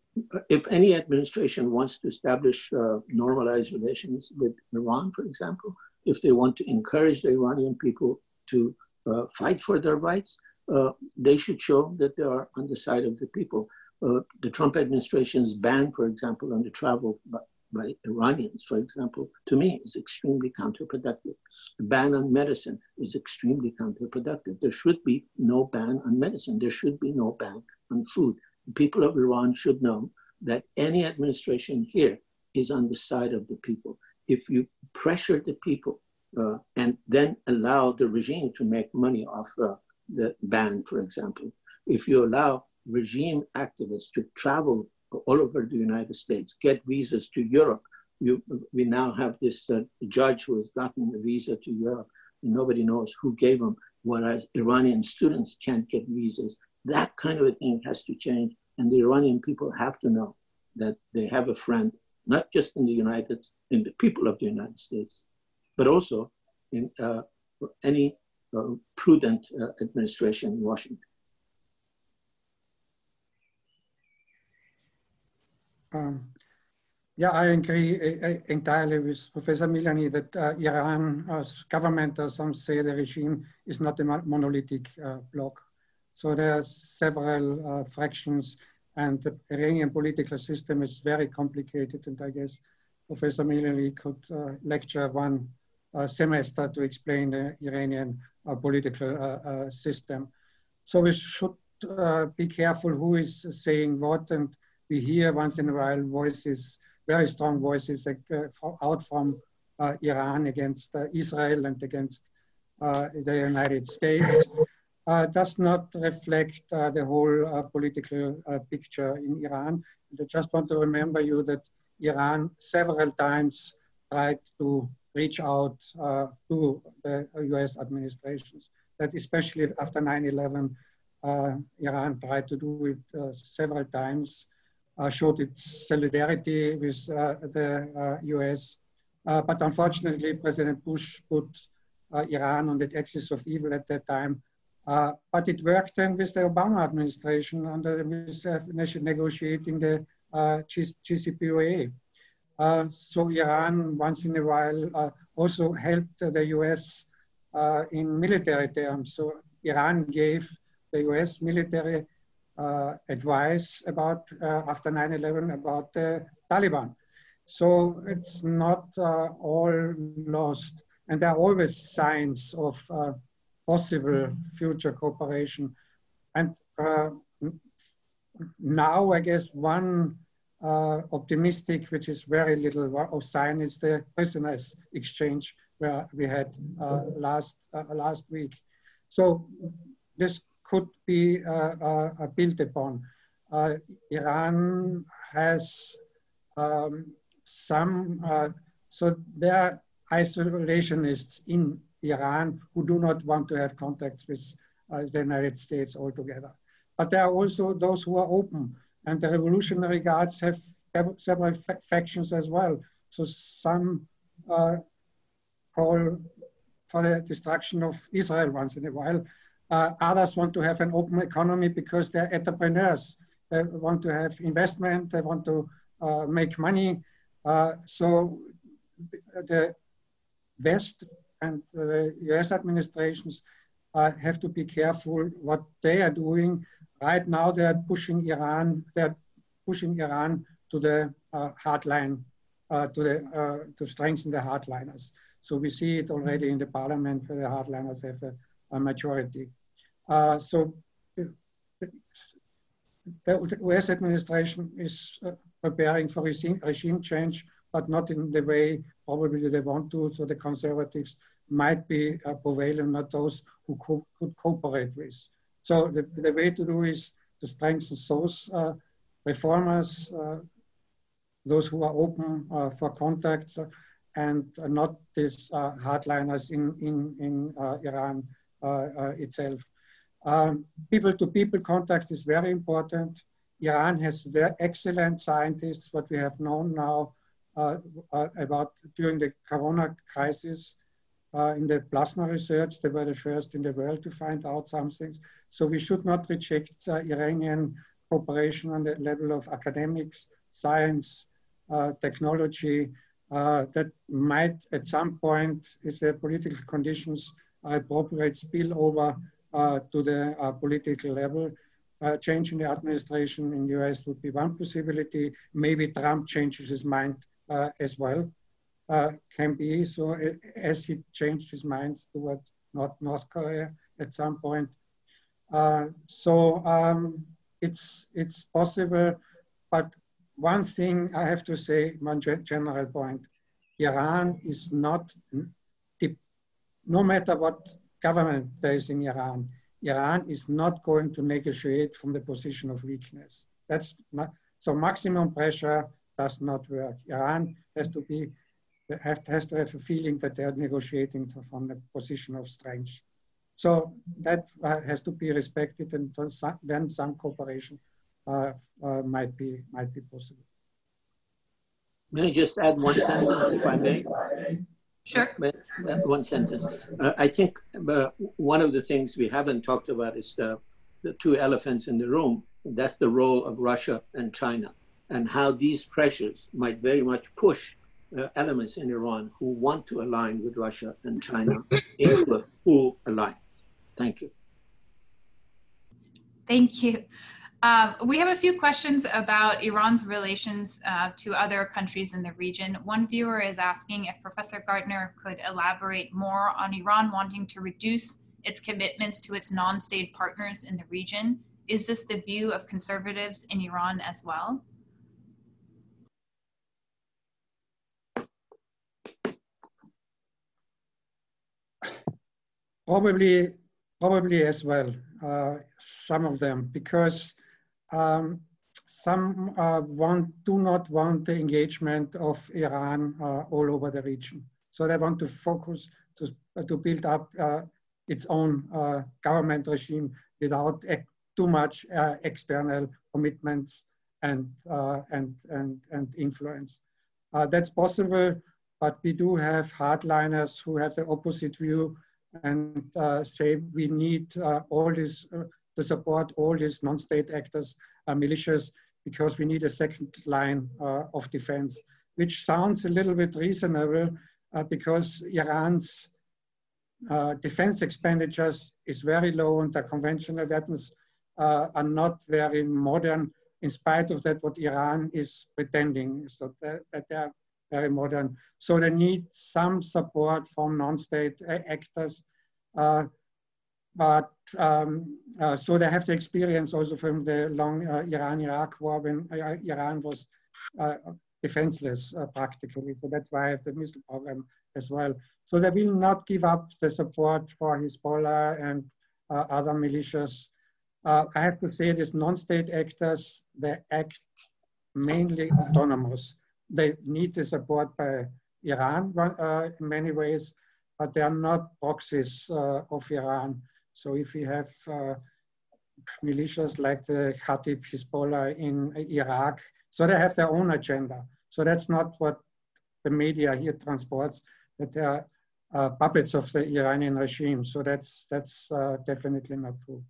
if any administration wants to establish uh, normalized relations with Iran, for example, if they want to encourage the Iranian people to uh, fight for their rights, uh, they should show that they are on the side of the people. Uh, the Trump administration's ban, for example, on the travel by, Iranians, for example, to me is extremely counterproductive. The ban on medicine is extremely counterproductive. There should be no ban on medicine. There should be no ban on food. The people of Iran should know that any administration here is on the side of the people if you pressure the people uh, and then allow the regime to make money off uh, the ban, for example, if you allow regime activists to travel all over the United States, get visas to Europe, you, we now have this uh, judge who has gotten a visa to Europe, and nobody knows who gave him, whereas Iranian students can't get visas. That kind of a thing has to change, and the Iranian people have to know that they have a friend not just in the United, in the people of the United States, but also in uh, any uh, prudent uh, administration in Washington. Um, yeah, I agree uh, uh, entirely with Professor Milani that uh, Iran's government, or some say the regime, is not a monolithic bloc. So there are several fractions and the Iranian political system is very complicated. And I guess Professor Milani could uh, lecture one uh, semester to explain the Iranian uh, political uh, uh, system. So we should uh, be careful who is saying what. And we hear once in a while voices, very strong voices out from Iran against Israel and against the United States uh, does not reflect uh, the whole uh, political uh, picture in Iran. And I just want to remember you that Iran several times tried to reach out uh, to the US administrations, that especially after 9-11, uh, Iran tried to do it several times, showed its solidarity with the US. but unfortunately, President Bush put Iran on the axis of evil at that time uh, but it worked then with the Obama administration under uh, negotiating the uh, JCPOA. Uh, so Iran once in a while uh, also helped the US uh, in military terms. So Iran gave the US military advice about after 9-11 about the Taliban. So it's not all lost. And there are always signs of possible future cooperation. And uh, now, I guess, one uh, optimistic, which is very little of sign, is the prisoners exchange where we had uh, last uh, last week. So this could be uh, uh, built upon. Iran has um, some, so there are isolationists in Iran who do not want to have contacts with uh, the United States altogether. But there are also those who are open, and the Revolutionary Guards have several factions as well. So some uh, call for the destruction of Israel once in a while. Uh, others want to have an open economy because they're entrepreneurs. They want to have investment. They want to uh, make money. Uh, so the West and the US administrations uh, have to be careful what they are doing. Right now, they are pushing Iran. They're pushing Iran to the uh, hardline, uh, to the to strengthen the hardliners. So we see it already in the parliament where the hardliners have a, a majority. Uh, so the US administration is uh, preparing for regime, regime change, but not in the way probably they want to. So the conservatives might be uh, prevalent, not those who co could cooperate with. So the, the way to do is to strengthen those uh, reformers, uh, those who are open uh, for contacts, and not these hardliners in, in, in Iran itself. Um, people-to-people -people contact is very important. Iran has very excellent scientists, what we have known now uh, uh, about during the corona crisis uh, in the plasma research. They were the first in the world to find out something. So we should not reject Iranian cooperation on the level of academics, science, uh, technology, uh, that might at some point, if the political conditions are appropriate, spill over to the uh, political level. Uh, change in the administration in the US would be one possibility. Maybe Trump changes his mind as well. can be so as he changed his mind toward North, North Korea at some point. so um, it's it's possible, but one thing I have to say, one general point, Iran is not, no matter what government is in Iran, Iran is not going to negotiate from the position of weakness. That's so maximum pressure does not work. Iran has to be, has to have a feeling that they're negotiating from the position of strength. So that uh, has to be respected and then some cooperation uh, uh, might be might be possible. May I just add one sentence, if I may? Sure. One sentence. Uh, I think uh, one of the things we haven't talked about is the, the two elephants in the room. That's the role of Russia and China and how these pressures might very much push uh, elements in Iran who want to align with Russia and China into a full alliance. Thank you. Thank you. Um, we have a few questions about Iran's relations uh, to other countries in the region. One viewer is asking if Professor Gärtner could elaborate more on Iran wanting to reduce its commitments to its non state partners in the region. Is this the view of conservatives in Iran as well? Probably, probably as well. Uh, some of them, because um, some uh, want, do not want the engagement of Iran uh, all over the region. So they want to focus to, uh, to build up uh, its own uh, government regime without too much uh, external commitments and, and, and, and influence. that's possible, but we do have hardliners who have the opposite view and say we need all these to support all these non-state actors, uh, militias, because we need a second line uh, of defense, which sounds a little bit reasonable uh, because Iran's uh, defense expenditures is very low and the conventional weapons uh, are not very modern in spite of that what Iran is pretending, so that, that they are very modern. So they need some support from non-state actors uh, but um, uh, so they have the experience also from the long uh, Iran-Iraq war when uh, Iran was uh, defenseless uh, practically. So that's why I have the missile program as well. So they will not give up the support for Hezbollah and uh, other militias. I have to say these non-state actors, they act mainly autonomous. They need the support by Iran in many ways, but they are not proxies of Iran. So if we have uh, militias like the Kata'ib Hezbollah in Iraq, so they have their own agenda. So that's not what the media here transports, that they are uh, puppets of the Iranian regime. So that's, that's uh, definitely not true.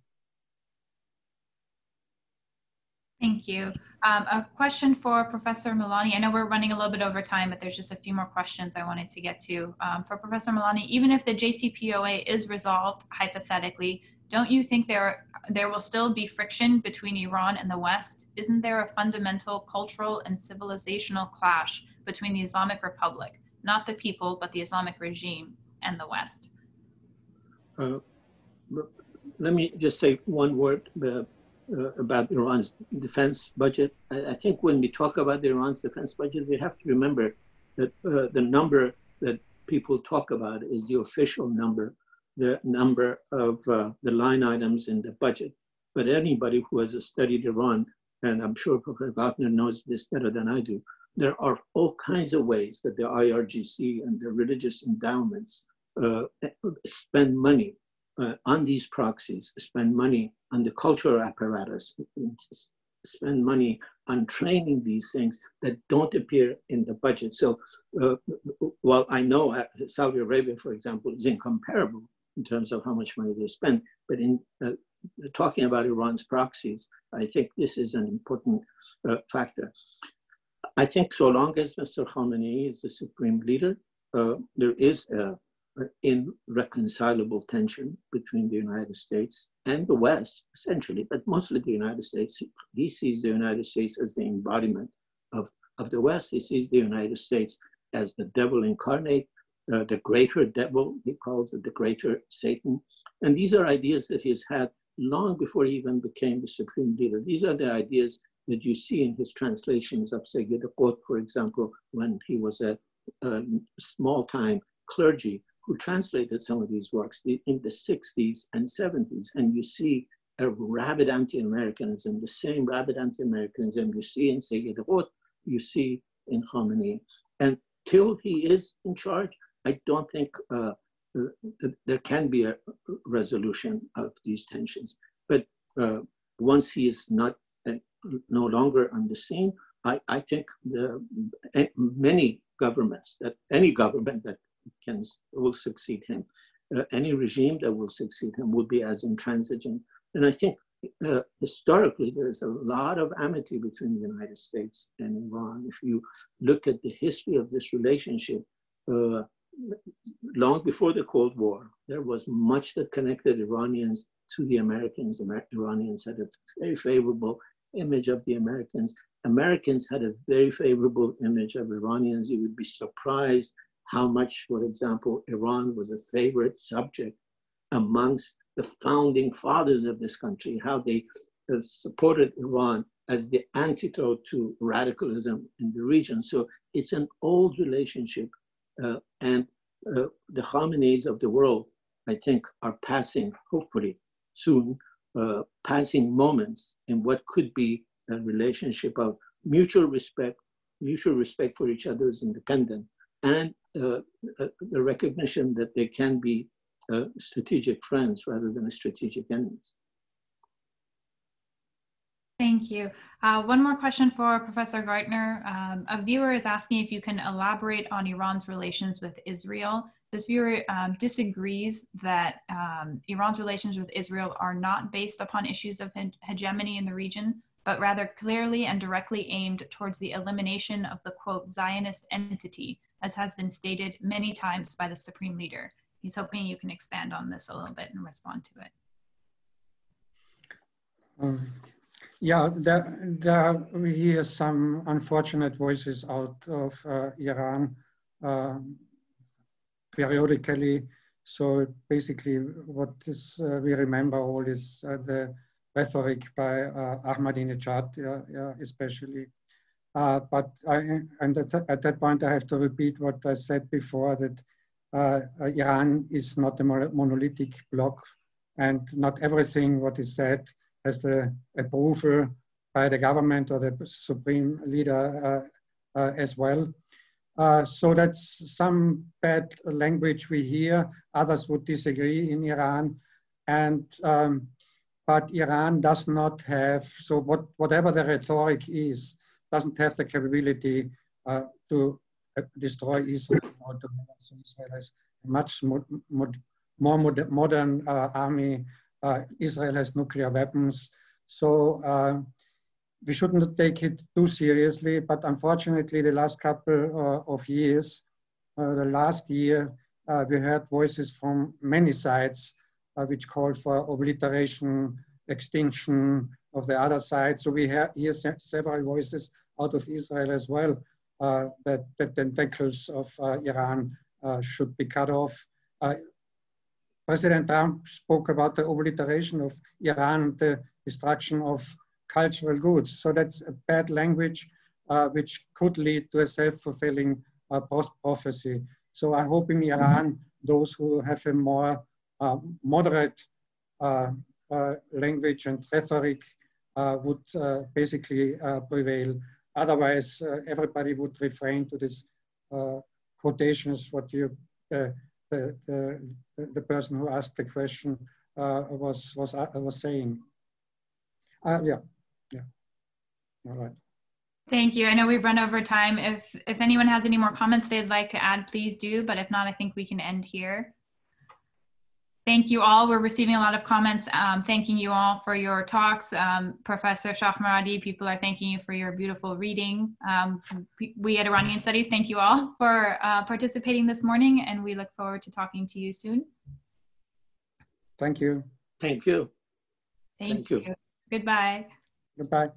Thank you. Um, a question for Professor Milani. I know we're running a little bit over time, but there's just a few more questions I wanted to get to. Um, for Professor Milani, even if the JCPOA is resolved hypothetically, don't you think there there will still be friction between Iran and the West? Isn't there a fundamental cultural and civilizational clash between the Islamic Republic, not the people, but the Islamic regime, and the West? Uh, let me just say one word. Uh, about Iran's defense budget. I, I, think when we talk about Iran's defense budget, we have to remember that uh, the number that people talk about is the official number, the number of uh, the line items in the budget. But anybody who has studied Iran, and I'm sure Professor Gärtner knows this better than I do, there are all kinds of ways that the IRGC and the religious endowments uh, spend money uh, on these proxies, spend money on the cultural apparatus, spend money on training these things that don't appear in the budget. So uh, while I know uh, Saudi Arabia, for example, is incomparable in terms of how much money they spend, but in uh, talking about Iran's proxies, I think this is an important uh, factor. I think so long as Mr. Khamenei is the supreme leader, uh, there is a irreconcilable tension between the United States and the West, essentially, but mostly the United States. He sees the United States as the embodiment of, of the West. He sees the United States as the devil incarnate, uh, the greater devil, he calls it the greater Satan. And these are ideas that he's had long before he even became the supreme leader. These are the ideas that you see in his translations of Sayyid Qutb, for example, when he was a, a small time clergy who translated some of these works in the 60s and 70s. And you see a rabid anti-Americanism, the same rabid anti-Americanism you see in Sayyid Qutb, you see in Khamenei. And till he is in charge, I don't think uh, uh, there can be a resolution of these tensions. But uh, once he is not uh, no longer on the scene, I, I think the, many governments that any government that can will succeed him. Uh, any regime that will succeed him will be as intransigent. And I think uh, historically there's a lot of amity between the United States and Iran. If you look at the history of this relationship, uh, long before the Cold War, there was much that connected Iranians to the Americans. Amer Iranians had a very favorable image of the Americans. Americans had a very favorable image of Iranians. You would be surprised how much, for example, Iran was a favorite subject amongst the founding fathers of this country, how they uh, supported Iran as the antidote to radicalism in the region. So it's an old relationship. Uh, and uh, the Khameneis of the world, I think, are passing, hopefully soon, uh, passing moments in what could be a relationship of mutual respect, mutual respect for each other's independence, and the recognition that they can be uh, strategic friends rather than a strategic enemies. Thank you. Uh, one more question for Professor Gärtner. Um, a viewer is asking if you can elaborate on Iran's relations with Israel. This viewer um, disagrees that um, Iran's relations with Israel are not based upon issues of hegemony in the region, but rather clearly and directly aimed towards the elimination of the quote Zionist entity as has been stated many times by the Supreme Leader. He's hoping you can expand on this a little bit and respond to it. Um, yeah, there, there we hear some unfortunate voices out of uh, Iran uh, periodically. So basically, what is, uh, we remember all is uh, the rhetoric by uh, Ahmadinejad, especially uh, but I, and at, at, that point, I have to repeat what I said before that uh, Iran is not a monolithic bloc, and not everything what is said has the approval by the government or the supreme leader uh, uh as well. Uh, so that's some bad language we hear. Others would disagree in Iran, and um, but Iran does not have so what whatever the rhetoric is doesn't have the capability uh, to uh, destroy Israel or to so Israel has a much more, more modern uh, army. Uh, Israel has nuclear weapons. So we shouldn't take it too seriously, but unfortunately, the last couple of years, the last year, we heard voices from many sides which called for obliteration, extinction of the other side. So we hear several voices out of Israel as well uh, that, the tentacles of uh, Iran uh, should be cut off. President Trump spoke about the obliteration of Iran, the destruction of cultural goods. So that's a bad language, uh, which could lead to a self-fulfilling uh, prophecy. So I hope in Iran, those who have a more uh, moderate language and rhetoric would basically prevail. Otherwise, uh, everybody would refrain to these uh, quotations, what you, uh, the, the, the person who asked the question was, was, was saying. yeah, yeah, all right. Thank you. I know we've run over time. If if anyone has any more comments they'd like to add, please do. But if not, I think we can end here. Thank you all. We're receiving a lot of comments um, thanking you all for your talks. Um, Professor Shahmoradi, people are thanking you for your beautiful reading. Um, we at Iranian Studies thank you all for uh, participating this morning and we look forward to talking to you soon. Thank you. Thank you. Thank, thank you. you. Goodbye. Goodbye.